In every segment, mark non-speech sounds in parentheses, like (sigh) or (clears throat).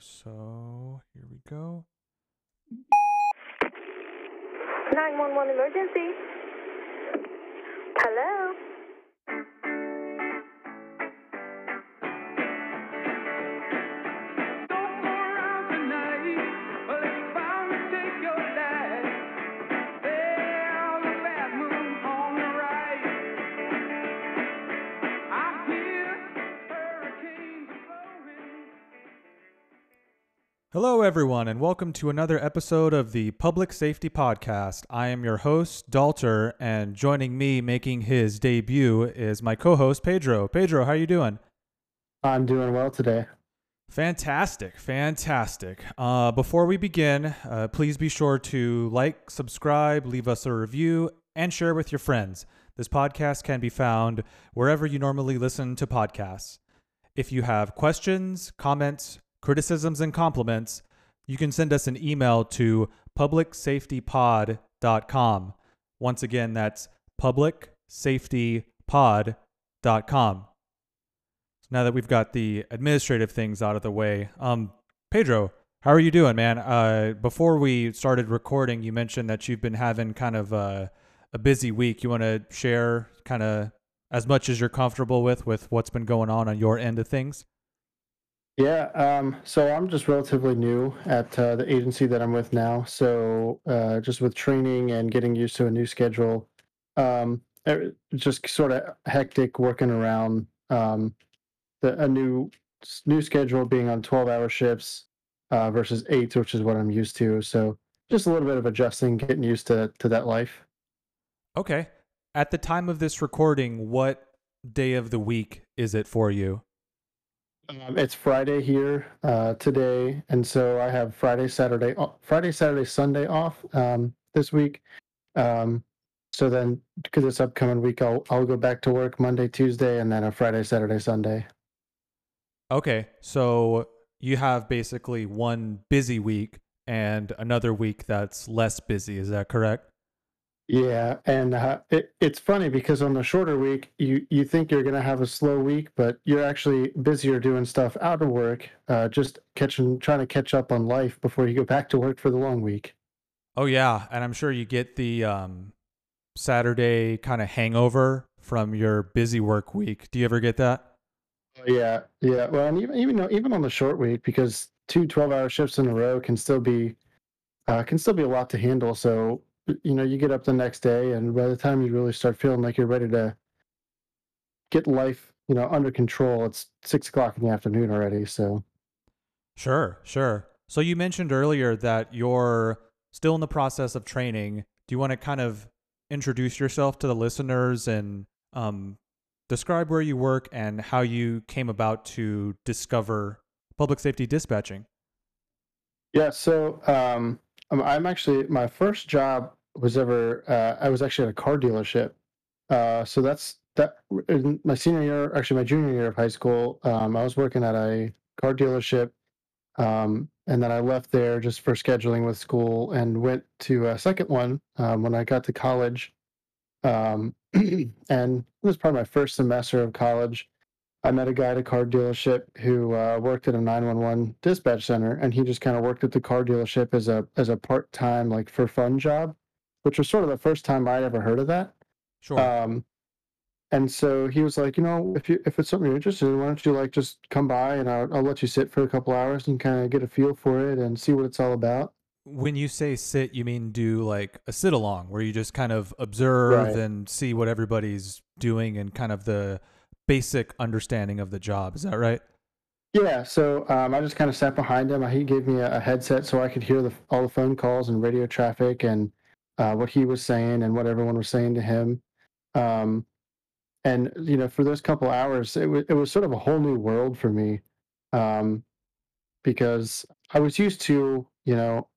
So here we go. 911 emergency. Hello? Hello, everyone, and welcome to another episode of the Public Safety Podcast. I am your host, Dalter, and joining me making his debut is my co-host, Pedro. Pedro, how are you doing? I'm doing well today. Fantastic, fantastic. Uh, before we begin, uh, please be sure to like, subscribe, leave us a review, and share with your friends. This podcast can be found wherever you normally listen to podcasts. If you have questions, comments, criticisms, and compliments, you can send us an email to publicsafetypod.com. Once again, that's publicsafetypod.com. So now that we've got the administrative things out of the way, um, Pedro, how are you doing, man? Uh, before we started recording, you mentioned that you've been having kind of a, a busy week. You want to share kind of as much as you're comfortable with with what's been going on on your end of things? Yeah, um, so I'm just relatively new at uh, the agency that I'm with now. So uh, just with training and getting used to a new schedule, um, just sort of hectic working around um, the, a new new schedule being on 12 hour shifts uh, versus eight, which is what I'm used to. So just a little bit of adjusting, getting used to to that life. Okay. At the time of this recording, what day of the week is it for you? Um, it's Friday here uh, today, and so I have Friday, Saturday, Friday, Saturday, Sunday off um, this week. Um, so then, because this upcoming week, I'll I'll go back to work Monday, Tuesday, and then a Friday, Saturday, Sunday. Okay, so you have basically one busy week and another week that's less busy. Is that correct? Yeah, and uh, it, it's funny because on the shorter week, you you think you're gonna have a slow week, but you're actually busier doing stuff out of work, uh, just catching, trying to catch up on life before you go back to work for the long week. Oh yeah, and I'm sure you get the um, Saturday kind of hangover from your busy work week. Do you ever get that? Oh, yeah, yeah. Well, and even even even on the short week, because two 12 hour shifts in a row can still be uh, can still be a lot to handle. So you know you get up the next day and by the time you really start feeling like you're ready to get life you know under control it's six o'clock in the afternoon already so. Sure sure. So you mentioned earlier that you're still in the process of training. Do you want to kind of introduce yourself to the listeners and um, describe where you work and how you came about to discover public safety dispatching? Yeah so um, i'm actually my first job was ever uh, I was actually at a car dealership. Uh, so that's that in my senior year, actually my junior year of high school. Um, I was working at a car dealership, um, and then I left there just for scheduling with school and went to a second one um, when I got to college. Um, (clears throat) and it was probably my first semester of college. I met a guy at a car dealership who uh, worked at a 911 dispatch center, and he just kind of worked at the car dealership as a as a part time like for fun job which was sort of the first time I'd ever heard of that. Sure. Um, and so he was like, you know, if you if it's something you're interested in, why don't you like just come by and I'll, I'll let you sit for a couple hours and kind of get a feel for it and see what it's all about. When you say sit, you mean do like a sit along where you just kind of observe right. and see what everybody's doing and kind of the basic understanding of the job. Is that right? Yeah, so um, I just kind of sat behind him. He gave me a, a headset so I could hear the, all the phone calls and radio traffic and uh, what he was saying and what everyone was saying to him. Um, and you know, for those couple hours, it was it was sort of a whole new world for me, um, because I was used to you know,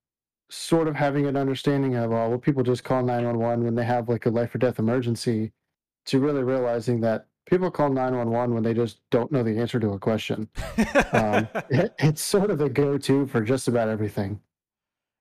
sort of having an understanding of uh, well, people just call nine one one when they have like a life or death emergency, to really realizing that people call 911 when they just don't know the answer to a question. (laughs) um, it, it's sort of a go-to for just about everything.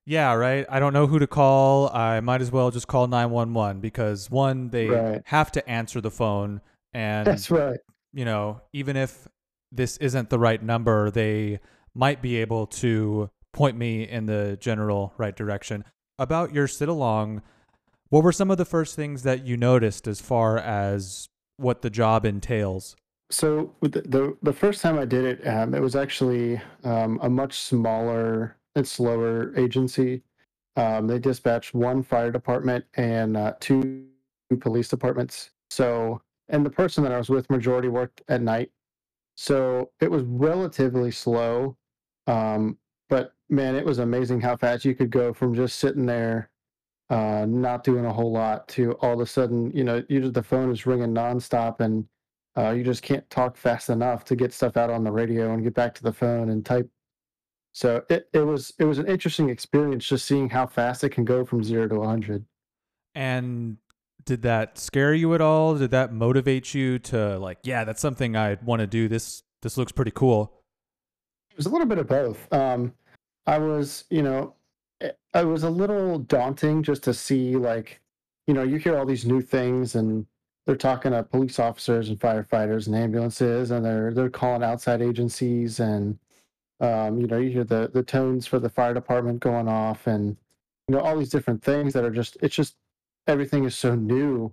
Yeah, right. I don't know who to call. I might as well just call 911 because one, they right. have to answer the phone. And that's right. You know, even if this isn't the right number, they might be able to point me in the general right direction. About your sit along, what were some of the first things that you noticed as far as what the job entails? So the the, the first time I did it, um, it was actually um, a much smaller and slower agency. Um, they dispatched one fire department and uh, two police departments. So, and the person that I was with majority worked at night. So it was relatively slow. Um, but man, it was amazing how fast you could go from just sitting there, uh, not doing a whole lot to all of a sudden, you know, you just, the phone is ringing nonstop and uh, you just can't talk fast enough to get stuff out on the radio and get back to the phone and type. So it, it was it was an interesting experience just seeing how fast it can go from zero to 100. And did that scare you at all? Did that motivate you to like, yeah, that's something I want to do. This this looks pretty cool. It was a little bit of both. Um, I was, you know, it was a little daunting just to see like, you know, you hear all these new things and they're talking to police officers and firefighters and ambulances and they're they're calling outside agencies and um, you know you hear the the tones for the fire department going off and you know all these different things that are just it's just everything is so new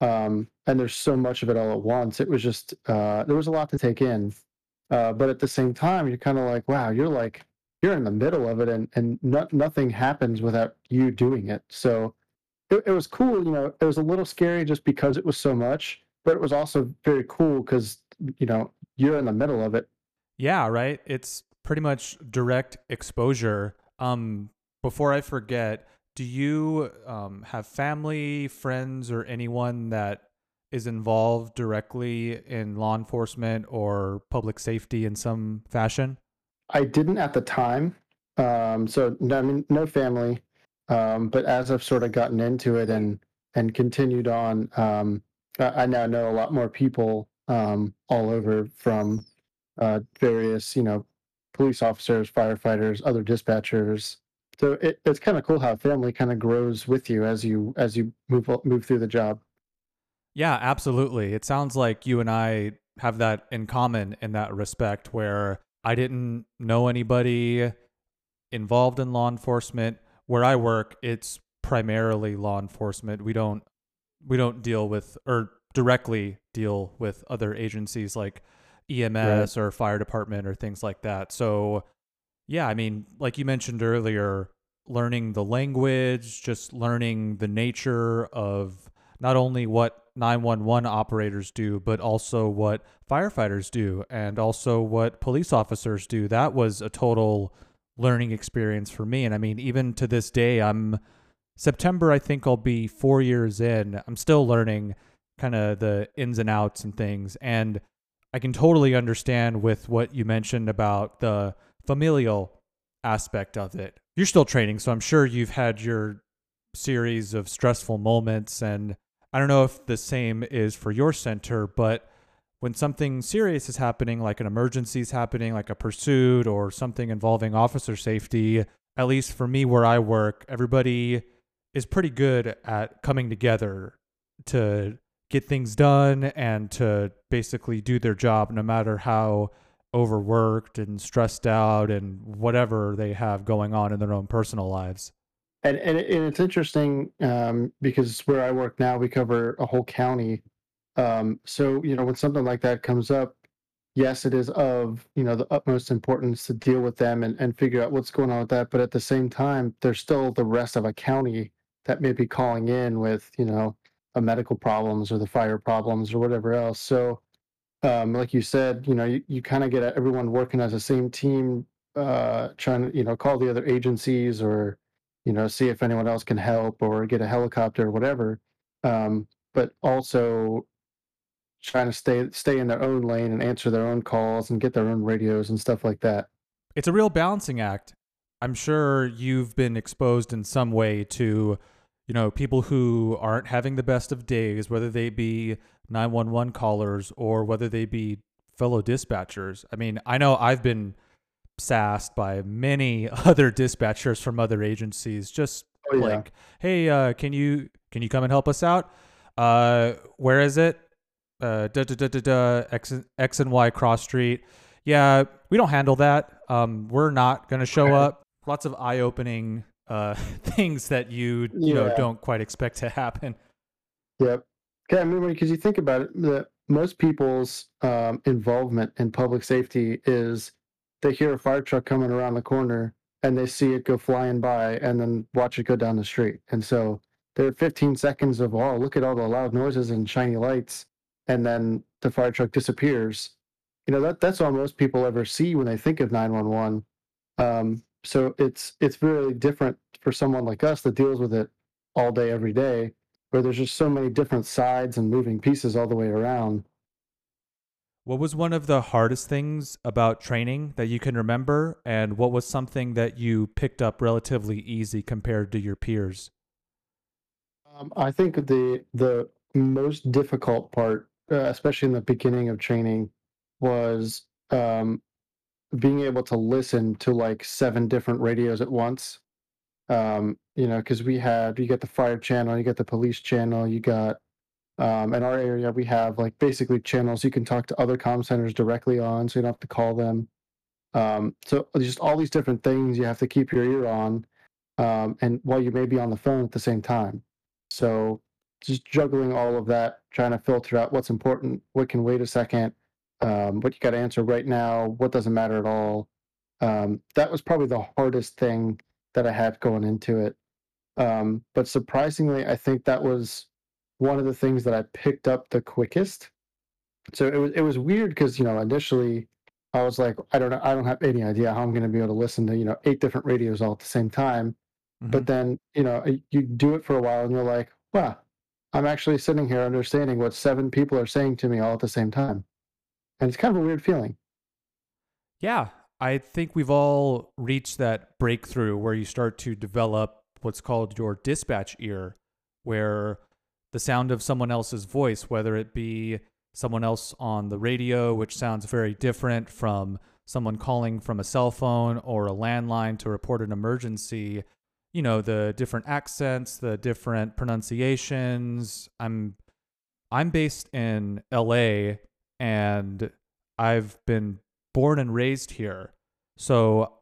um, and there's so much of it all at once. It was just uh, there was a lot to take in. Uh, but at the same time you're kind of like wow you're like you're in the middle of it and and no, nothing happens without you doing it. So it, it was cool you know it was a little scary just because it was so much but it was also very cool because you know you're in the middle of it. Yeah right? It's pretty much direct exposure um before i forget do you um, have family, friends, or anyone that is involved directly in law enforcement or public safety in some fashion? I didn't at the time. Um, so no, I mean, no family. Um, but as I've sort of gotten into it and and continued on, um, I, I, now know a lot more people um, all over from uh, various, you know, police officers, firefighters, other dispatchers, so it, it's kind of cool how family kind of grows with you as you as you move move through the job. Yeah, absolutely. It sounds like you and I have that in common in that respect where I didn't know anybody involved in law enforcement. Where I work, it's primarily law enforcement. We don't we don't deal with or directly deal with other agencies like EMS right. or fire department or things like that. So yeah, I mean, like you mentioned earlier, learning the language, just learning the nature of not only what 911 operators do, but also what firefighters do and also what police officers do. That was a total learning experience for me. And I mean, even to this day, I'm September, I think I'll be four years in. I'm still learning kind of the ins and outs and things. And I can totally understand with what you mentioned about the familial aspect of it. You're still training, so I'm sure you've had your series of stressful moments. And I don't know if the same is for your center, but when something serious is happening, like an emergency is happening, like a pursuit or something involving officer safety, at least for me where I work, everybody is pretty good at coming together to get things done and to basically do their job no matter how overworked and stressed out and whatever they have going on in their own personal lives. And and, and it's interesting um, because where I work now, we cover a whole county. Um, so you know, when something like that comes up, yes, it is of you know the utmost importance to deal with them and, and figure out what's going on with that. But at the same time, there's still the rest of a county that may be calling in with you know a medical problems or the fire problems or whatever else. So um, like you said, you know, you, you kind of get everyone working as a same team, uh, trying to, you know, call the other agencies or, you know, see if anyone else can help or get a helicopter or whatever. Um, but also trying to stay stay in their own lane and answer their own calls and get their own radios and stuff like that. It's a real balancing act. I'm sure you've been exposed in some way to, you know, people who aren't having the best of days, whether they be 911 callers or whether they be fellow dispatchers. I mean, I know I've been sassed by many (laughs) other dispatchers from other agencies just oh, yeah. like, "Hey, uh, can you can you come and help us out? Uh, where is it? Uh, da, da, da, da, da, X, X and Y cross street. Yeah, we don't handle that. Um, we're not going to show up. Lots of eye opening uh, (laughs) things that you you know don't quite expect to happen. Yep. Okay, I mean, because you think about it, the most people's um, involvement in public safety is they hear a fire truck coming around the corner and they see it go flying by and then watch it go down the street. And so there are 15 seconds of, oh, look at all the loud noises and shiny lights, and then the fire truck disappears. You know, that that's all most people ever see when they think of 911. Um, so it's it's really different for someone like us that deals with it all day, every day where there's just so many different sides and moving pieces all the way around. What was one of the hardest things about training that you can remember, and what was something that you picked up relatively easy compared to your peers? Um, I think the the most difficult part, uh, especially in the beginning of training, was um, being able to listen to like seven different radios at once. Um, you know, because we had you got the fire channel, you got the police channel, you got um, in our area we have like basically channels you can talk to other comm centers directly on, so you don't have to call them. Um, so just all these different things you have to keep your ear on, um, and while you may be on the phone at the same time. So just juggling all of that, trying to filter out what's important, what can wait a second, um, what you got to answer right now, what doesn't matter at all. Um, that was probably the hardest thing that I had going into it. Um, but surprisingly, I think that was one of the things that I picked up the quickest. So it was it was weird because you know initially I was like I don't know I don't have any idea how I'm going to be able to listen to you know eight different radios all at the same time. But then, you know, you do it for a while and you're like, wow, I'm actually sitting here understanding what seven people are saying to me all at the same time. And it's kind of a weird feeling. Yeah, I think we've all reached that breakthrough where you start to develop what's called your dispatch ear, where the sound of someone else's voice, whether it be someone else on the radio, which sounds very different from someone calling from a cell phone or a landline to report an emergency, you know, the different accents, the different pronunciations. I'm I'm based in LA and I've been born and raised here. So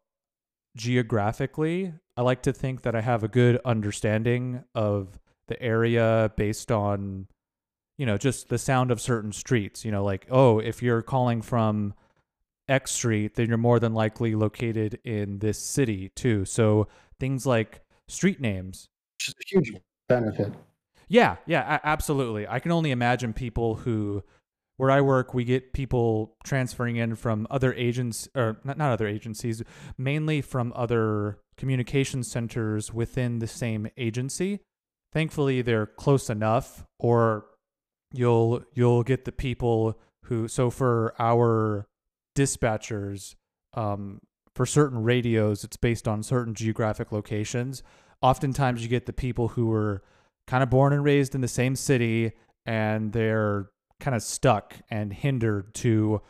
geographically, I like to think that I have a good understanding of the area based on you know just the sound of certain streets you know like oh if you're calling from x street then you're more than likely located in this city too so things like street names Which is a huge benefit. yeah, yeah, absolutely. I can only imagine people who, where I work, we get people transferring in from other agents, or not, not other agencies, mainly from other communication centers within the same agency. Thankfully, they're close enough, or you'll you'll get the people who. So for our dispatchers, um, for certain radios, it's based on certain geographic locations. Oftentimes, you get the people who were kind of born and raised in the same city and they're kind of stuck and hindered to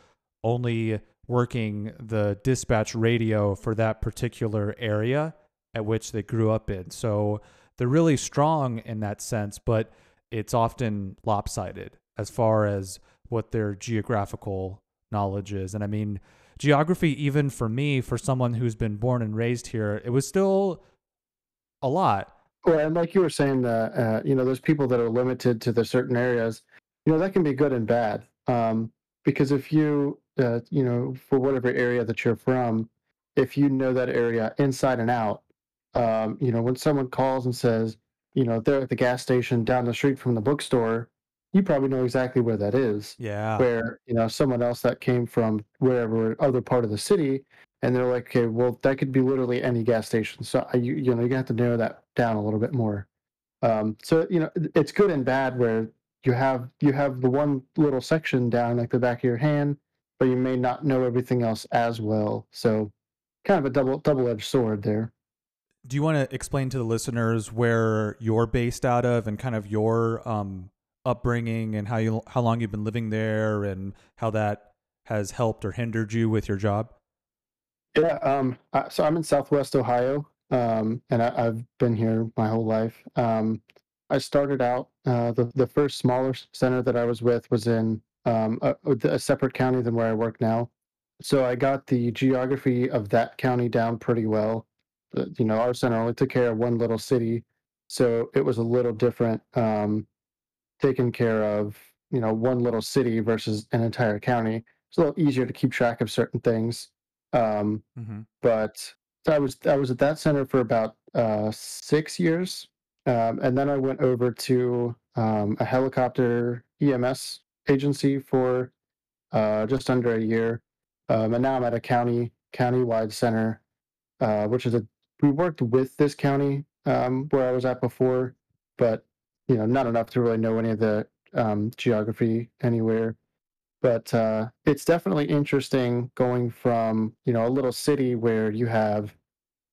only working the dispatch radio for that particular area at which they grew up in. So they're really strong in that sense, but it's often lopsided as far as what their geographical knowledge is. And I mean, geography, even for me, for someone who's been born and raised here, it was still a lot. Well, and like you were saying, uh, uh, you know, there's people that are limited to the certain areas. You know, that can be good and bad. Um, because if you, uh, you know, for whatever area that you're from, if you know that area inside and out, um, you know, when someone calls and says, you know, they're at the gas station down the street from the bookstore, you probably know exactly where that is. Yeah. Where you know someone else that came from wherever other part of the city, and they're like, okay, well, that could be literally any gas station. So I, you, you know, you have to narrow that down a little bit more. Um, so you know, it's good and bad where you have you have the one little section down like the back of your hand, but you may not know everything else as well. So kind of a double double edged sword there. Do you want to explain to the listeners where you're based out of and kind of your um, upbringing and how you how long you've been living there and how that has helped or hindered you with your job? Yeah. Um. So I'm in Southwest Ohio. Um. And I, I've been here my whole life. Um. I started out. Uh. The the first smaller center that I was with was in um a, a separate county than where I work now. so I got the geography of that county down pretty well. Uh, You know, our center only took care of one little city, so it was a little different um, taking care of you know one little city versus an entire county. It's a little easier to keep track of certain things. Um, hmm but I was I was at that center for about uh, six years, um, and then I went over to um, a helicopter EMS agency for uh, just under a year, um, and now I'm at a county county-wide center, uh, which is a we worked with this county um, where I was at before, but you know not enough to really know any of the um, geography anywhere. But uh, it's definitely interesting going from you know a little city where you have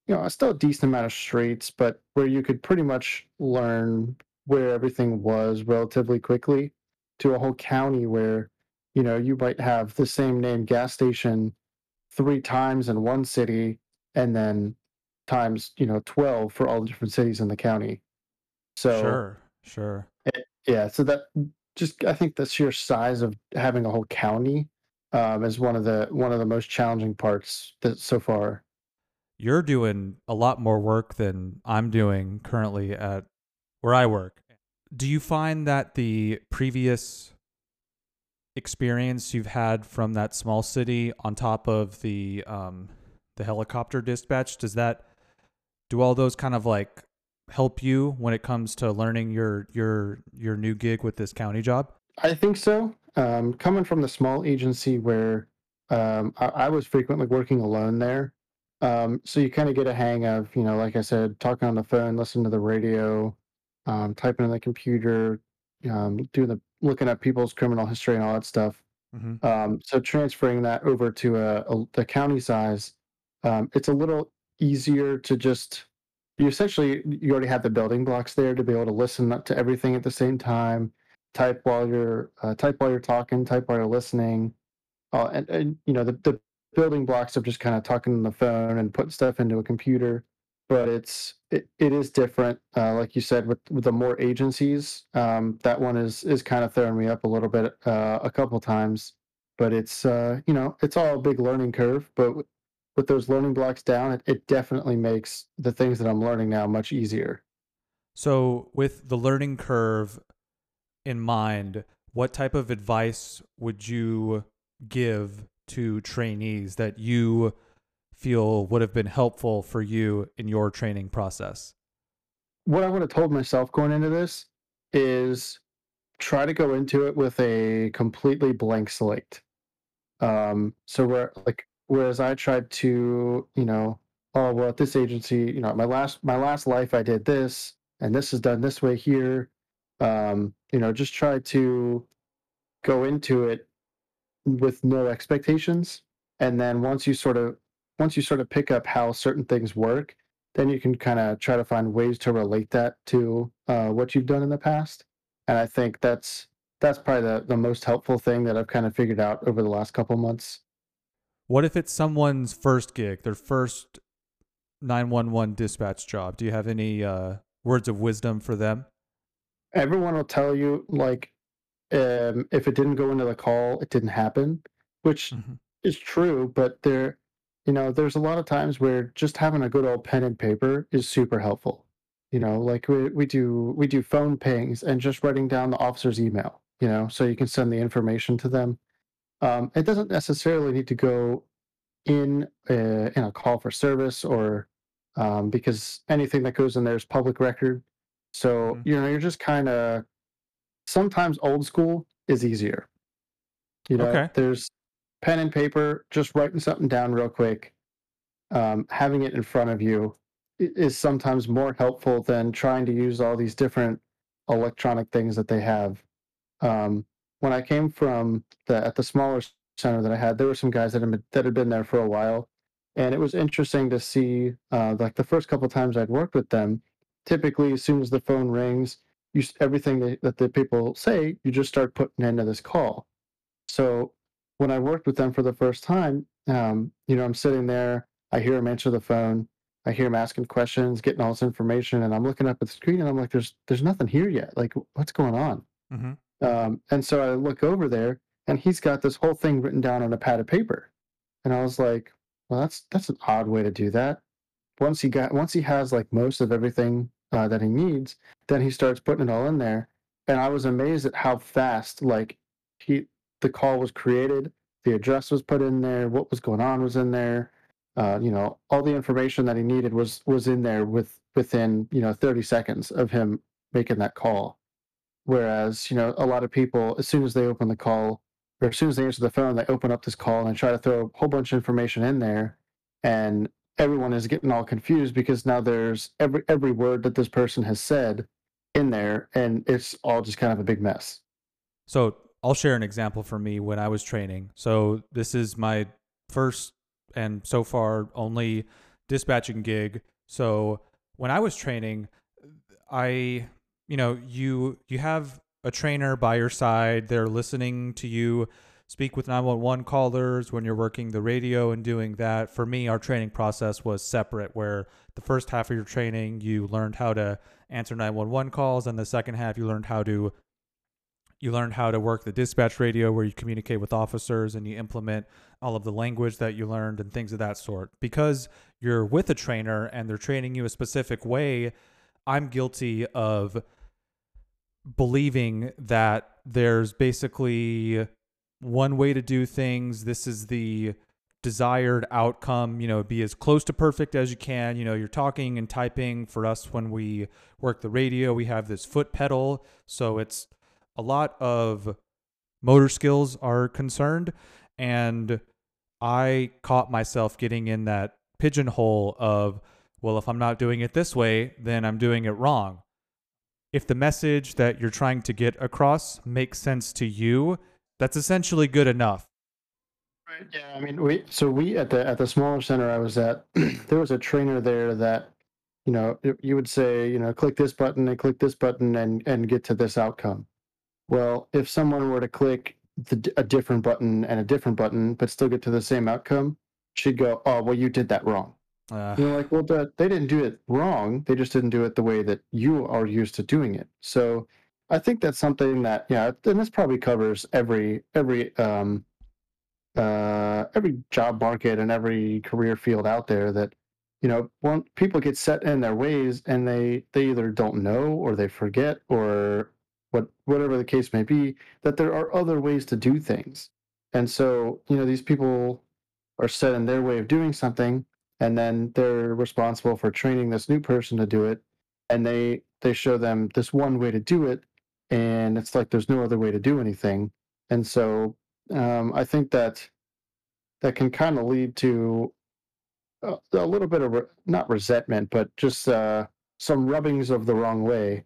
you know still a decent amount of streets but where you could pretty much learn where everything was relatively quickly to a whole county where you know you might have the same name gas station three times in one city and then times you know 12 for all the different cities in the county so Sure, sure. yeah, so that just I think the sheer size of having a whole county um, is one of the one of the most challenging parts that so far. You're doing a lot more work than I'm doing currently at where I work. Do you find that the previous experience you've had from that small city on top of the um, the helicopter dispatch does that do all those kind of like help you when it comes to learning your your your new gig with this county job? I think so. Um, coming from the small agency where um, I, I was frequently working alone there, um, so you kind of get a hang of you know, like I said, talking on the phone, listening to the radio, um, typing on the computer, um, doing the looking at people's criminal history and all that stuff. Mm-hmm. Um, so transferring that over to a, a the county size, um, it's a little easier to just you essentially you already have the building blocks there to be able to listen to everything at the same time, type while you're uh, type while you're talking, type while you're listening, uh, and, and you know the, the building blocks of just kind of talking on the phone and putting stuff into a computer. But it's it, it is different, uh, like you said, with, with the more agencies. Um, that one is is kind of throwing me up a little bit uh, a couple times but it's uh, you know it's all a big learning curve but with, with those learning blocks down it, it definitely makes the things that i'm learning now much easier So, with the learning curve in mind, what type of advice would you give to trainees that you feel would have been helpful for you in your training process? what i would have told myself going into this is try to go into it with a completely blank slate um so where like whereas i tried to you know oh well at this agency you know my last my last life i did this and this is done this way here um you know just try to go into it with no expectations and then once you sort of once you sort of pick up how certain things work then you can kind of try to find ways to relate that to uh, what you've done in the past and i think that's that's probably the, the most helpful thing that i've kind of figured out over the last couple months What if it's someone's first gig, their first 911 dispatch job? Do you have any uh, words of wisdom for them? everyone will tell you like um, if it didn't go into the call it didn't happen which Mhm. is true but there you know there's a lot of times where just having a good old pen and paper is super helpful you know like we, we do we do phone pings and just writing down the officer's email you know so you can send the information to them um, it doesn't necessarily need to go in a, in a call for service or um, because anything that goes in there is public record so Mhm. you know you're just kind of sometimes old school is easier you know Okay. there's pen and paper just writing something down real quick um, having it in front of you is sometimes more helpful than trying to use all these different electronic things that they have um, when i came from the at the smaller center that i had there were some guys that had been, that had been there for a while and it was interesting to see uh, like the first couple times i'd worked with them typically as soon as the phone rings you everything that, that the people say you just start putting into this call so when I worked with them for the first time, um, you know, I'm sitting there, I hear him answer the phone, I hear him asking questions, getting all this information, and I'm looking up at the screen and I'm like, there's there's nothing here yet. Like, what's going on? Mm-hmm. Um, and so I look over there and he's got this whole thing written down on a pad of paper. And I was like, well, that's that's an odd way to do that. Once he got once he has like most of everything uh, that he needs, then he starts putting it all in there. And I was amazed at how fast like he the call was created, the address was put in there, what was going on was in there. Uh, you know, all the information that he needed was was in there with within you know 30 seconds of him making that call. Whereas you know a lot of people, as soon as they open the call or as soon as they answer the phone, they open up this call and try to throw a whole bunch of information in there, and everyone is getting all confused because now there's every every word that this person has said in there, and it's all just kind of a big mess. So I'll share an example for me when I was training. So this is my first and so far only dispatching gig. So when I was training, I you know, you you have a trainer by your side. They're listening to you speak with 911 callers when you're working the radio and doing that. For me, our training process was separate, where the first half of your training, you learned how to answer 911 calls, and the second half, you learned how to you learned how to work the dispatch radio where you communicate with officers and you implement all of the language that you learned and things of that sort. Because you're with a trainer and they're training you a specific way, I'm guilty of believing that there's basically one way to do things. This is the desired outcome, you know, be as close to perfect as you can. You know, you're talking and typing. For us, when we work the radio, we have this foot pedal. So it's a lot of motor skills are concerned. And I caught myself getting in that pigeonhole of, well, if I'm not doing it this way, then I'm doing it wrong if the message that you're trying to get across makes sense to you, that's essentially good enough. Right. Yeah. I mean, we so we at the at the smaller center I was at, (clears throat) there was a trainer there that, you know, you would say, you know, click this button and click this button and and get to this outcome. Well, if someone were to click the, a different button and a different button but still get to the same outcome, she'd go, "Oh, well, you did that wrong." Uh, You're like, well, the, they didn't do it wrong. They just didn't do it the way that you are used to doing it. So I think that's something that, yeah, and this probably covers every every um, uh, every job market and every career field out there. That you know, one people get set in their ways, and they they either don't know or they forget or what whatever the case may be. That there are other ways to do things, and so you know, these people are set in their way of doing something and then they're responsible for training this new person to do it and they they show them this one way to do it and it's like there's no other way to do anything. And so um, i think that that can kind of lead to a, a, little bit of re- not resentment but just uh, some rubbings of the wrong way.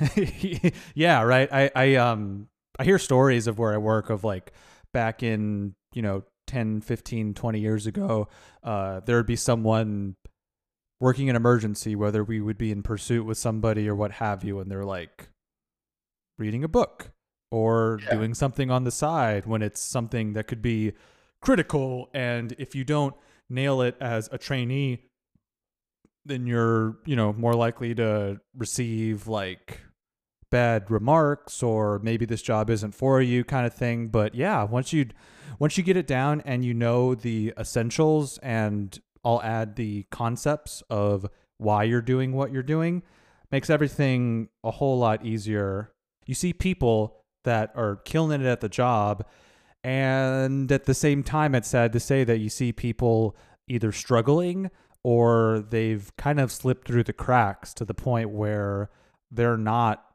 (laughs) Yeah right i i um i hear stories of where i work of like back in you know 10, 15, 20 years ago, uh, there would be someone working an emergency, whether we would be in pursuit with somebody or what have you, and they're like reading a book or yeah. doing something on the side when it's something that could be critical. And if you don't nail it as a trainee, then you're, you know, more likely to receive like bad remarks or maybe this job isn't for you kind of thing. But yeah, once you once you get it down and you know the essentials and I'll add the concepts of why you're doing what you're doing, makes everything a whole lot easier. You see people that are killing it at the job, and at the same time, it's sad to say that you see people either struggling or they've kind of slipped through the cracks to the point where they're not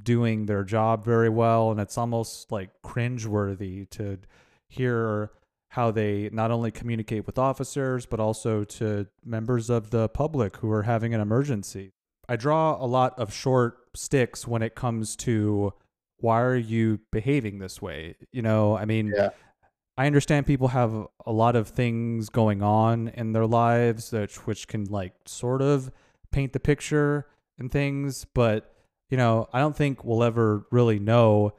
doing their job very well and it's almost like cringeworthy to hear how they not only communicate with officers, but also to members of the public who are having an emergency. I draw a lot of short sticks when it comes to why are you behaving this way? You know, I mean, yeah. I understand people have a lot of things going on in their lives that which can like sort of paint the picture and things, but you know, I don't think we'll ever really know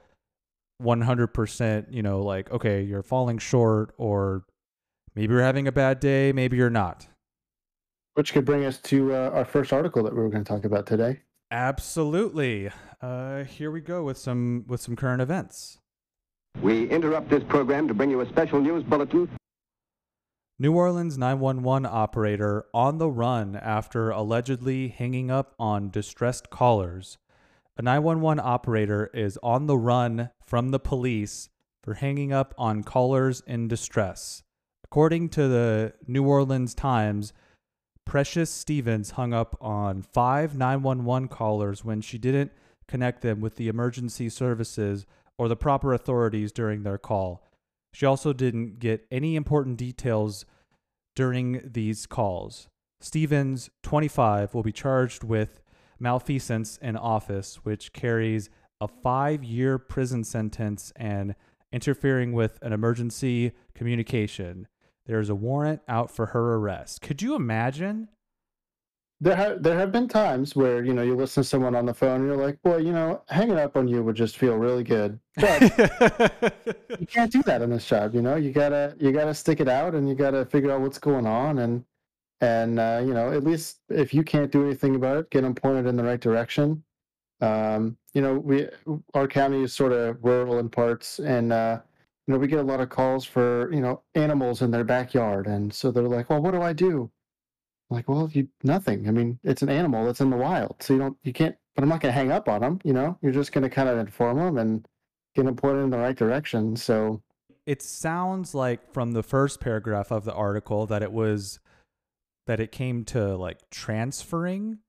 100%, you know, like, okay, you're falling short, or maybe you're having a bad day, maybe you're not. Which could bring us to uh, our first article that we were going to talk about today. Absolutely. Uh, here we go with some with some current events. We interrupt this program to bring you a special news bulletin. New Orleans 911 operator on the run after allegedly hanging up on distressed callers. A 911 operator is on the run from the police for hanging up on callers in distress. According to the New Orleans Times, Precious Stevens hung up on five 911 callers when she didn't connect them with the emergency services or the proper authorities during their call. She also didn't get any important details during these calls. Stevens, 25, will be charged with malfeasance in office, which carries a five year prison sentence and interfering with an emergency communication. There's a warrant out for her arrest. Could you imagine? There have there have been times where you know you listen to someone on the phone and you're like, boy, you know, hanging up on you would just feel really good. But (laughs) you can't do that in this job. You know, you gotta you gotta stick it out and you gotta figure out what's going on and and uh, you know at least if you can't do anything about it, get them pointed in the right direction. Um, you know, we our county is sort of rural in parts, and uh, you know we get a lot of calls for you know animals in their backyard, and so they're like, well, what do I do? like, well, you nothing. I mean, it's an animal that's in the wild, so you don't, you can't. But I'm not going to hang up on them. You know, you're just going to kind of inform them and get them pointed in the right direction. So it sounds like from the first paragraph of the article that it was that it came to like transferring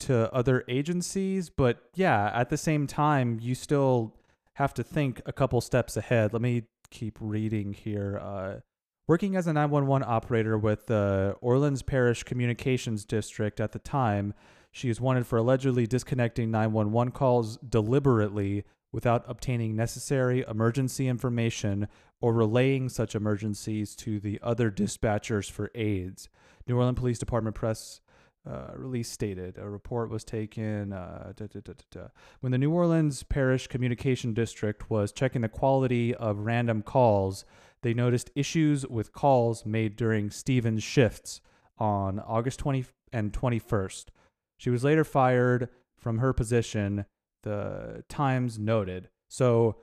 to other agencies, but yeah, at the same time, you still have to think a couple steps ahead. Let me keep reading here. Uh, Working as a 911 operator with the Orleans Parish Communications District at the time, she is wanted for allegedly disconnecting 911 calls deliberately without obtaining necessary emergency information or relaying such emergencies to the other dispatchers for aids. New Orleans Police Department press uh, release stated a report was taken uh, da, da, da, when the New Orleans Parish Communication District was checking the quality of random calls they noticed issues with calls made during Stevens' shifts on August 20 and 21st. She was later fired from her position, the Times noted. So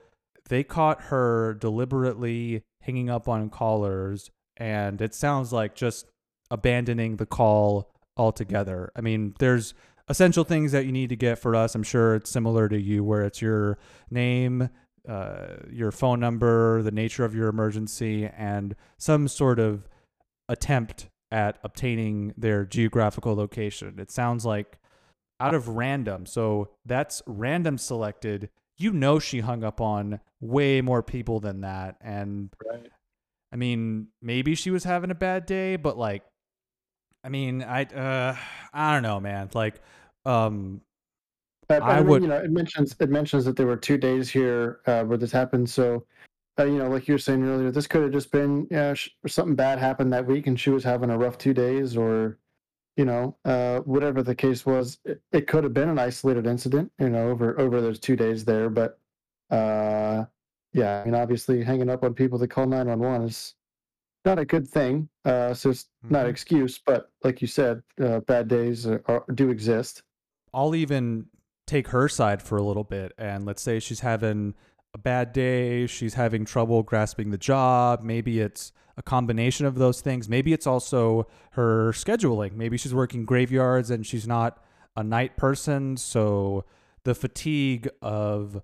they caught her deliberately hanging up on callers, and it sounds like just abandoning the call altogether. I mean, there's essential things that you need to get for us. I'm sure it's similar to you, where it's your name, uh, your phone number, the nature of your emergency, and some sort of attempt at obtaining their geographical location. It sounds like out of random. So that's random selected. You know, she hung up on way more people than that. And right. I mean, maybe she was having a bad day, but like, I mean, I, uh, I don't know, man. Like, um, I, I, mean, would, you know, it mentions it mentions that there were two days here uh, where this happened. So, uh, you know, like you were saying earlier, this could have just been, yeah, sh- something bad happened that week, and she was having a rough two days, or, you know, uh, whatever the case was. It, it, could have been an isolated incident, you know, over over those two days there. But, uh, yeah, I mean, obviously, hanging up on people that call nine one one is not a good thing. Uh, so it's mm-hmm. not an excuse, but like you said, uh, bad days are, are, do exist. I'll even take her side for a little bit and let's say she's having a bad day, she's having trouble grasping the job, maybe it's a combination of those things. Maybe it's also her scheduling. Maybe she's working graveyards and she's not a night person, so the fatigue of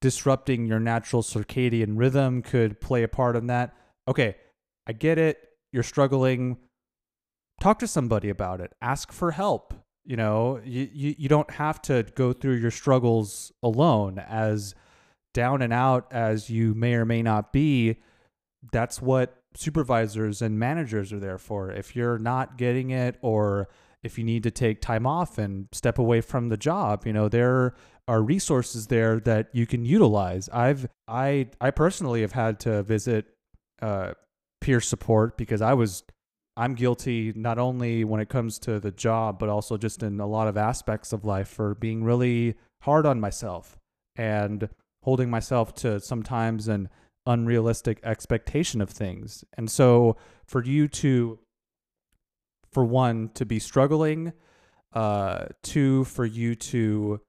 disrupting your natural circadian rhythm could play a part in that. Okay, I get it. You're struggling. Talk to somebody about it. Ask for help you know you, you, you don't have to go through your struggles alone as down and out as you may or may not be that's what supervisors and managers are there for if you're not getting it or if you need to take time off and step away from the job you know there are resources there that you can utilize i've i i personally have had to visit uh, peer support because i was I'm guilty not only when it comes to the job, but also just in a lot of aspects of life for being really hard on myself and holding myself to sometimes an unrealistic expectation of things. And so for you to, for one, to be struggling, uh, two, for you to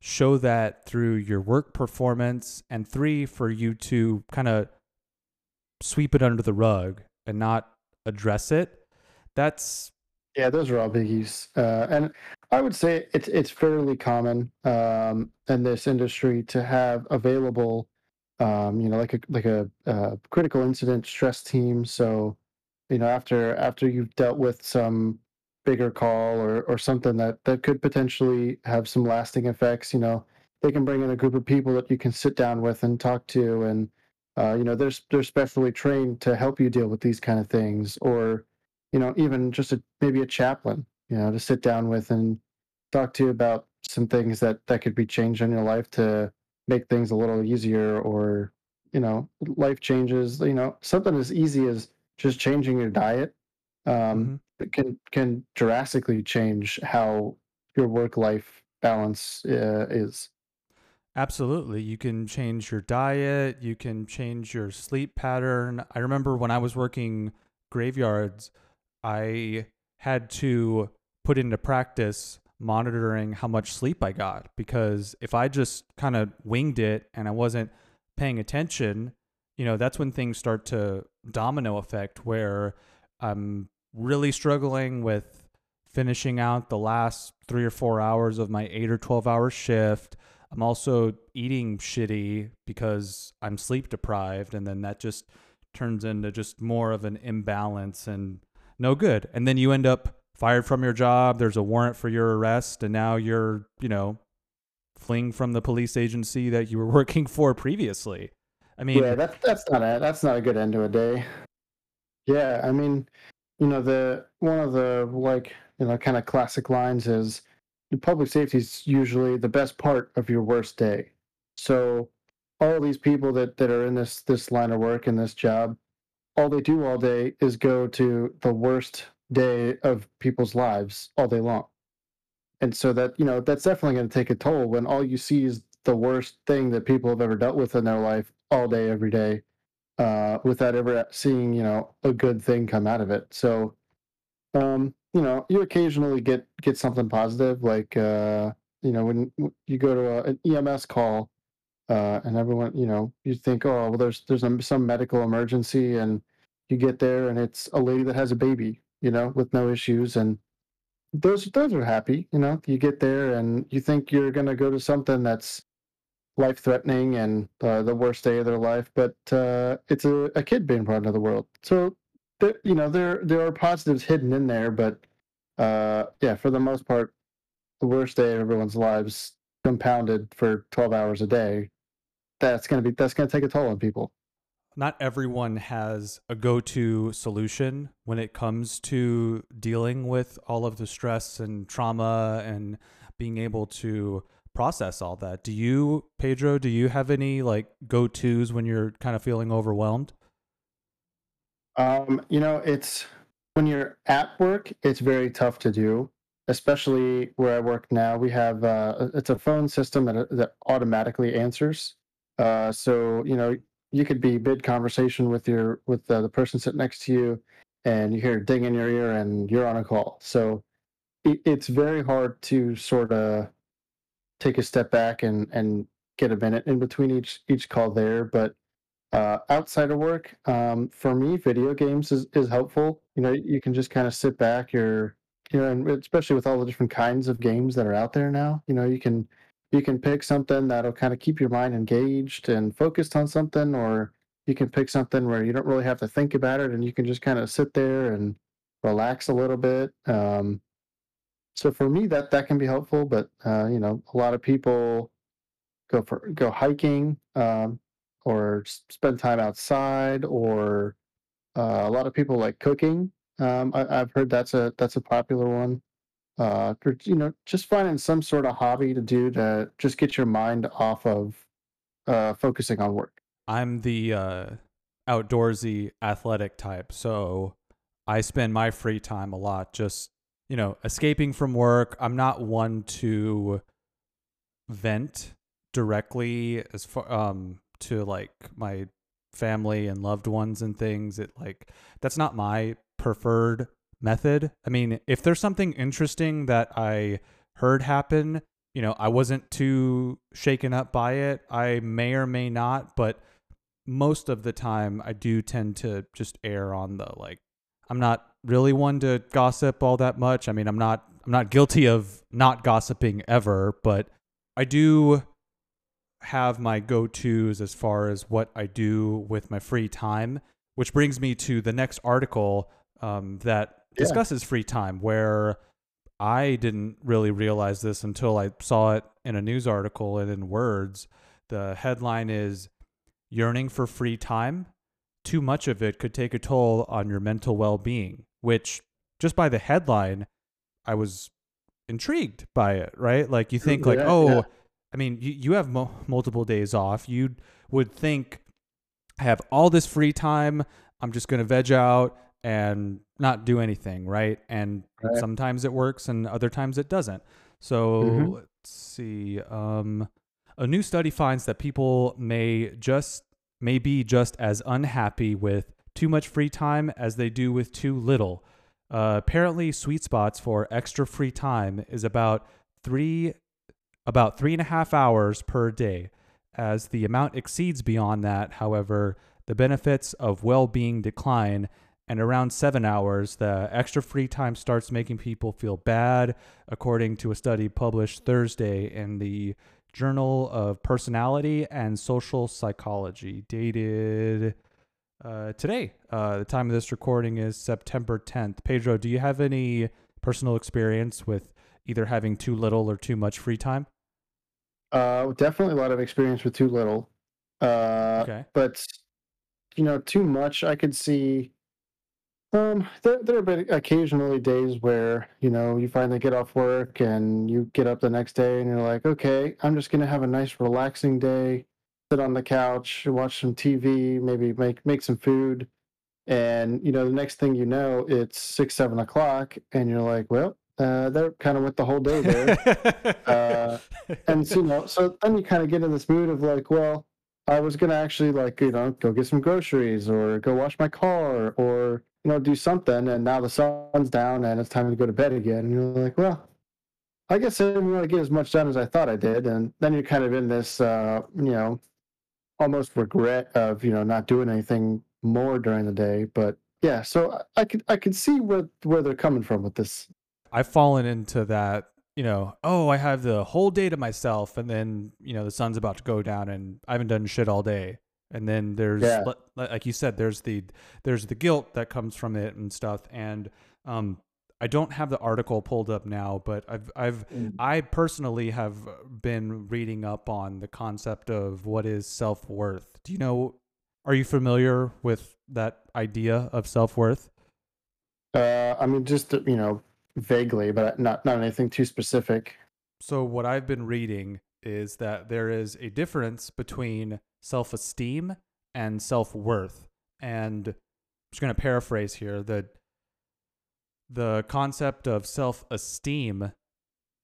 show that through your work performance, and three, for you to kind of sweep it under the rug and not address it. That's yeah, those are all biggies, uh, and I would say it's it's fairly common um, in this industry to have available, um, you know, like a like a uh, critical incident stress team. So, you know, after after you've dealt with some bigger call or or something that that could potentially have some lasting effects, you know, they can bring in a group of people that you can sit down with and talk to, and uh, you know, they're they're specially trained to help you deal with these kind of things, or you know, even just a, maybe a chaplain, you know, to sit down with and talk to you about some things that that could be changed in your life to make things a little easier or you know life changes you know something as easy as just changing your diet um, mm-hmm. can can drastically change how your work life balance uh, is Absolutely. You can change your diet, you can change your sleep pattern. I remember when I was working graveyards, I had to put into practice monitoring how much sleep I got because if I just kind of winged it and I wasn't paying attention, you know, that's when things start to domino effect where I'm really struggling with finishing out the last 3 or 4 hours of my 8 or 12 hour shift. I'm also eating shitty because I'm sleep deprived and then that just turns into just more of an imbalance and no good. And then you end up fired from your job. There's a warrant for your arrest, and now you're, you know, fleeing from the police agency that you were (laughs) working for previously. I mean, yeah, that's that's not a that's not a good end to a day. Yeah, I mean, you know, the one of the like you know kind of classic lines is public safety is usually the best part of your worst day. So all these people that that are in this this line of work in this job all they do all day is go to the worst day of people's lives all day long. And so that, you know, that's definitely going to take a toll when all you see is the worst thing that people have ever dealt with in their life all day, every day, uh, without ever seeing, you know, a good thing come out of it. So, um, you know, you occasionally get get something positive, like uh, you know, when you go to a, an EMS call uh, and everyone, you know, you think, oh, well, there's there's some medical emergency, and you get there, and it's a lady that has a baby, you know, with no issues, and those those are happy, you know. You get there, and you think you're gonna go to something that's life threatening and uh, the worst day of their life, but uh, it's a, a kid being brought into the world. So, there, you know, there there are positives hidden in there, but uh, yeah, for the most part, the worst day of everyone's lives compounded for 12 hours a day that's going to be that's going to take a toll on people. Not everyone has a go-to solution when it comes to dealing with all of the stress and trauma and being able to process all that. Do you pedro do you have any like go-to's when you're kind of feeling overwhelmed um you know it's when you're at work it's very tough to do especially where i work now we have uh it's a phone system that, that automatically answers uh, so you know you could be mid conversation with your with uh, the person sitting next to you, and you hear a ding in your ear, and you're on a call. So it, it's very hard to sort of take a step back and and get a minute in between each each call there. But uh, outside of work, um, for me, video games is, is helpful. You know, you can just kind of sit back. You're you know, and especially with all the different kinds of games that are out there now, you know, you can you can pick something that'll kind of keep your mind engaged and focused on something, or you can pick something where you don't really have to think about it and you can just kind of sit there and relax a little bit. Um, so for me, that that can be helpful. But uh, you know, a lot of people go for go hiking um, or spend time outside, or uh, a lot of people like cooking. Um, I, have heard that's a that's a popular one uh, you know, just finding some sort of hobby to do to just get your mind off of uh, focusing on work. I'm the uh, outdoorsy athletic type, so I spend my free time a lot just, you know, escaping from work. I'm not one to vent directly as far um to like my family and loved ones and things it like that's not my preferred method. I mean, if there's something interesting that I heard happen, you know, I wasn't too shaken up by it. I may or may not, but most of the time I do tend to just err on the like I'm not really one to gossip all that much. I mean, I'm not I'm not guilty of not gossiping ever, but I do have my go-tos as far as what I do with my free time, which brings me to the next article um, that Yeah. discusses free time, where I didn't really realize this until I saw it in a news article and in words. The headline is Yearning for Free Time. Too much of it could take a toll on your mental well being, which just by the headline, I was intrigued by it, right? Like you think, like, Yeah, oh, yeah. I mean, you, you have mo- multiple days off. You would think, I have all this free time. I'm just going to veg out and not do anything, right? And Right. sometimes it works and other times it doesn't. So Mhm. let's see. Um, a new study finds that people may just may be just as unhappy with too much free time as they do with too little. Uh, apparently, sweet spots for extra free time is about three about three and a half hours per day. As the amount exceeds beyond that, however, the benefits of well being decline, and around seven hours, the extra free time starts making people feel bad, according to a study published Thursday in the Journal of Personality and Social Psychology, dated uh, today. Uh, the time of this recording is September 10th. Pedro, do you have any personal experience with either having too little or too much free time? Uh, definitely a lot of experience with too little. Uh, Okay. but you know, too much. I could see. Um, there there have been occasionally days where you know you finally get off work and you get up the next day and you're like, okay, I'm just gonna have a nice relaxing day, sit on the couch, watch some TV, maybe make make some food, and you know the next thing you know it's six seven o'clock and you're like, well, uh, that kind of went the whole day (laughs) there. Uh, and so, you know, so then you kind of get in this mood of like, well, I was gonna actually like, you know, go get some groceries or go wash my car or you know do something, and now the sun's down and it's time to go to bed again, and you're like, well, I guess I didn't really get as much done as I thought I did, and then you're kind of in this, uh, you know, almost regret of you know not doing anything more during the day, but yeah, so I, I could I could see where where they're coming from with this. I've fallen into that, you know, oh, I have the whole day to myself, and then, you know, the sun's about to go down and I haven't done shit all day. And then there's, Yeah. li- li- like you said, there's the there's the guilt that comes from it and stuff. And um, I don't have the article pulled up now, but I've I've Mm. I personally have been reading up on the concept of what is self worth. Do you know? Are you familiar with that idea of self worth? Uh, I mean, just you know, vaguely, but not not anything too specific. So, what I've been reading is that there is a difference between self esteem and self worth. And I'm just going to paraphrase here that the concept of self esteem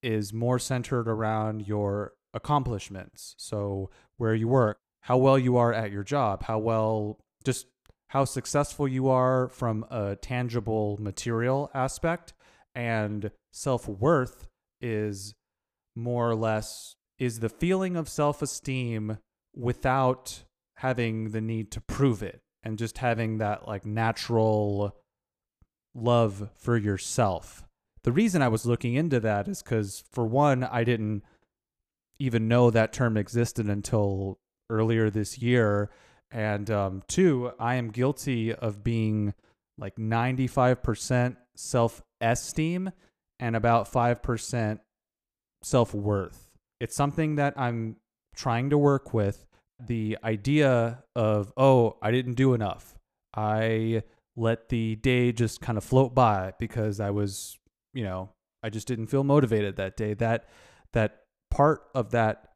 is more centered around your accomplishments. So, where you work, how well you are at your job, how well, just how successful you are from a tangible material aspect. And self worth is more or less is the feeling of self-esteem without having the need to prove it and just having that like natural love for yourself. The reason I was looking into that is cuz for one I didn't even know that term existed until earlier this year and um two I am guilty of being like 95% self-esteem and about 5% self worth. It's something that I'm trying to work with. The idea of, oh, I didn't do enough. I let the day just kind of float by because I was, you know, I just didn't feel motivated that day. That that part of that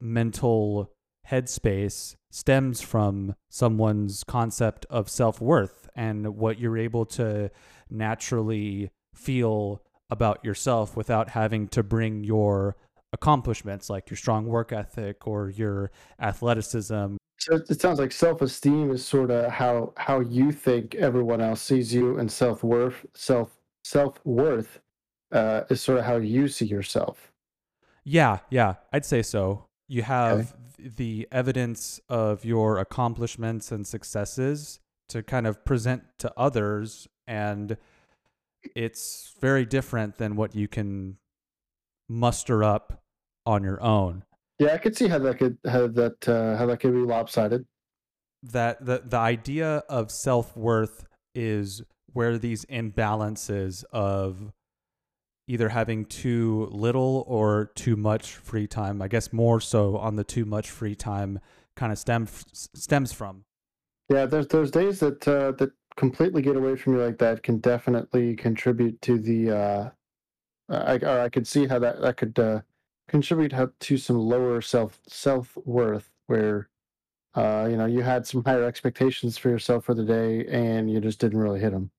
mental headspace stems from someone's concept of self-worth and what you're able to naturally feel about yourself without having to bring your accomplishments like your strong work ethic or your athleticism. So it sounds like self-esteem is sort of how how you think everyone else sees you, and self-worth self self-worth uh, is sort of how you see yourself. Yeah, yeah, I'd say so. You have th- the evidence of your accomplishments and successes to kind of present to others and it's very different than what you can muster up on your own. Yeah, I could see how that could how that uh, how that could be lopsided. That the the idea of self worth is where these imbalances of either having too little or too much free time. I guess more so on the too much free time kind of stem stems from. Yeah, there's those days that uh, that completely get away from you like that can definitely contribute to the. Uh, I or I could see how that that could uh, contribute to some lower self self worth where. Uh, you know, you had some higher expectations for yourself for the day, and you just didn't really hit them.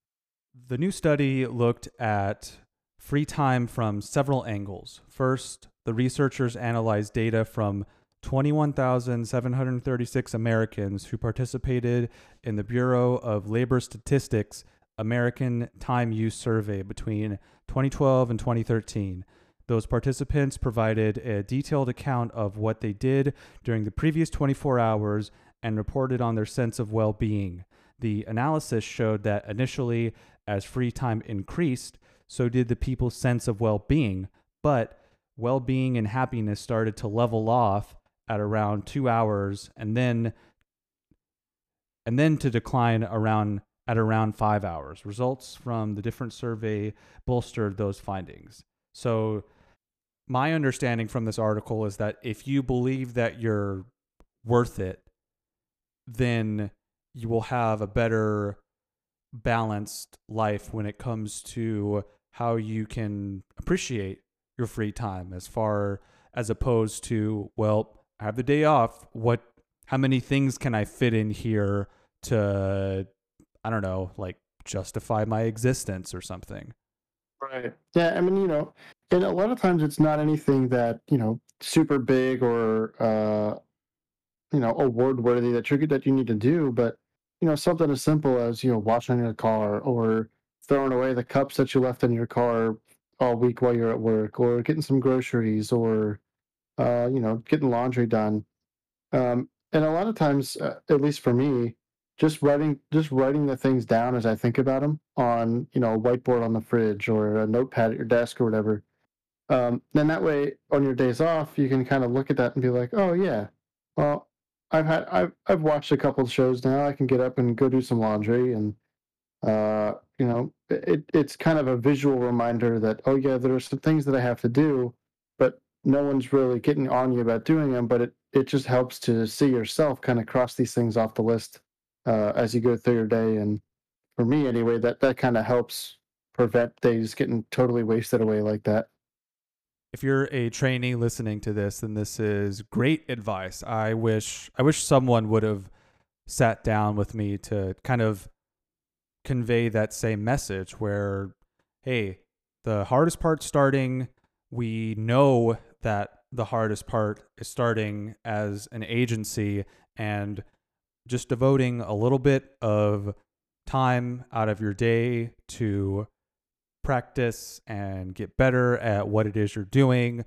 The new study looked at free time from several angles. First, the researchers analyzed data from 21,736 Americans who participated in the Bureau of Labor Statistics American Time Use Survey between 2012 and 2013. Those participants provided a detailed account of what they did during the previous 24 hours and reported on their sense of well being. The analysis showed that initially, as free time increased, so did the people's sense of well being, but well being and happiness started to level off at around two hours and then and then to decline around at around five hours. Results from the different survey bolstered those findings. So my understanding from this article is that if you believe that you're worth it, then you will have a better balanced life when it comes to how you can appreciate your free time as far as opposed to well I have the day off. What? How many things can I fit in here to? I don't know, like justify my existence or something. Right. Yeah. I mean, you know, and a lot of times it's not anything that you know super big or uh, you know award worthy that you that you need to do, but you know something as simple as you know washing your car or throwing away the cups that you left in your car all week while you're at work or getting some groceries or uh, you know, getting laundry done. Um, and a lot of times, uh, at least for me, just writing just writing the things down as I think about them on you know a whiteboard on the fridge or a notepad at your desk or whatever. Um, then that way, on your days off, you can kind of look at that and be like, oh yeah, well, I've had I've I've watched a couple of shows now. I can get up and go do some laundry, and uh, you know, it it's kind of a visual reminder that oh yeah, there are some things that I have to do, but no one's really getting on you about doing them, but it, it just helps to see yourself kind of cross these things off the list uh, as you go through your day. And for me, anyway, that, that kind of helps prevent days getting totally wasted away like that. If you're a trainee listening to this, then this is great advice. I wish I wish someone would have sat down with me to kind of convey that same message where, hey, the hardest part starting, we know that the hardest part is starting as an agency and just devoting a little bit of time out of your day to practice and get better at what it is you're doing.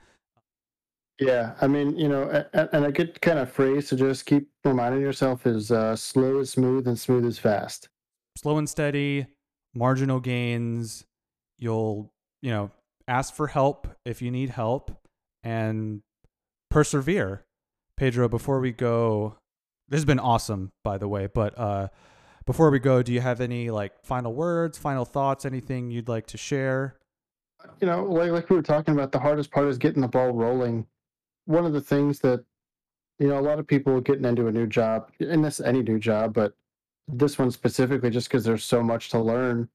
Yeah, I mean, you know, and a good kind of phrase to just keep reminding yourself is uh, slow is smooth and smooth is fast. Slow and steady, marginal gains. You'll, you know, ask for help if you need help and persevere. Pedro, before we go, this has been awesome, by the way, but uh, before we go, do you have any like final words, final thoughts, anything you'd like to share? You know, like, like we were talking about, the hardest part is getting the ball rolling. One of the things that, you know, a lot of people getting into a new job, and this any new job, but this one specifically, just because there's so much to learn,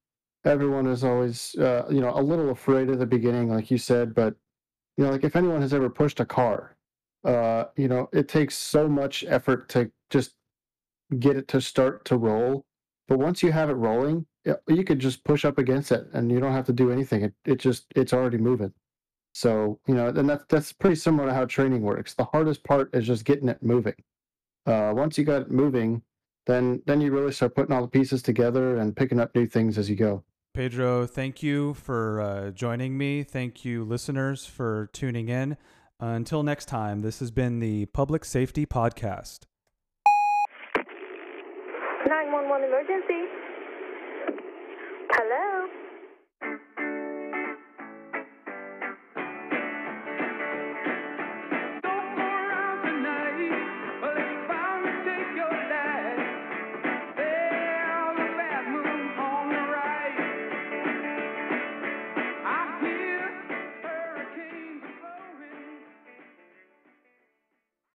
everyone is always, uh, you know, a little afraid at the beginning, like you said, but you know, like if anyone has ever pushed a car, uh, you know, it takes so much effort to just get it to start to roll. But once you have it rolling, you could just push up against it and you don't have to do anything. It, it just, it's already moving. So, you know, and that's, that's pretty similar to how training works. The hardest part is just getting it moving. Uh, once you got it moving, then, then you really start putting all the pieces together and picking up new things as you go. Pedro, thank you for uh, joining me. Thank you, listeners, for tuning in. Uh, until next time, this has been the Public Safety Podcast. 911 emergency. Hello?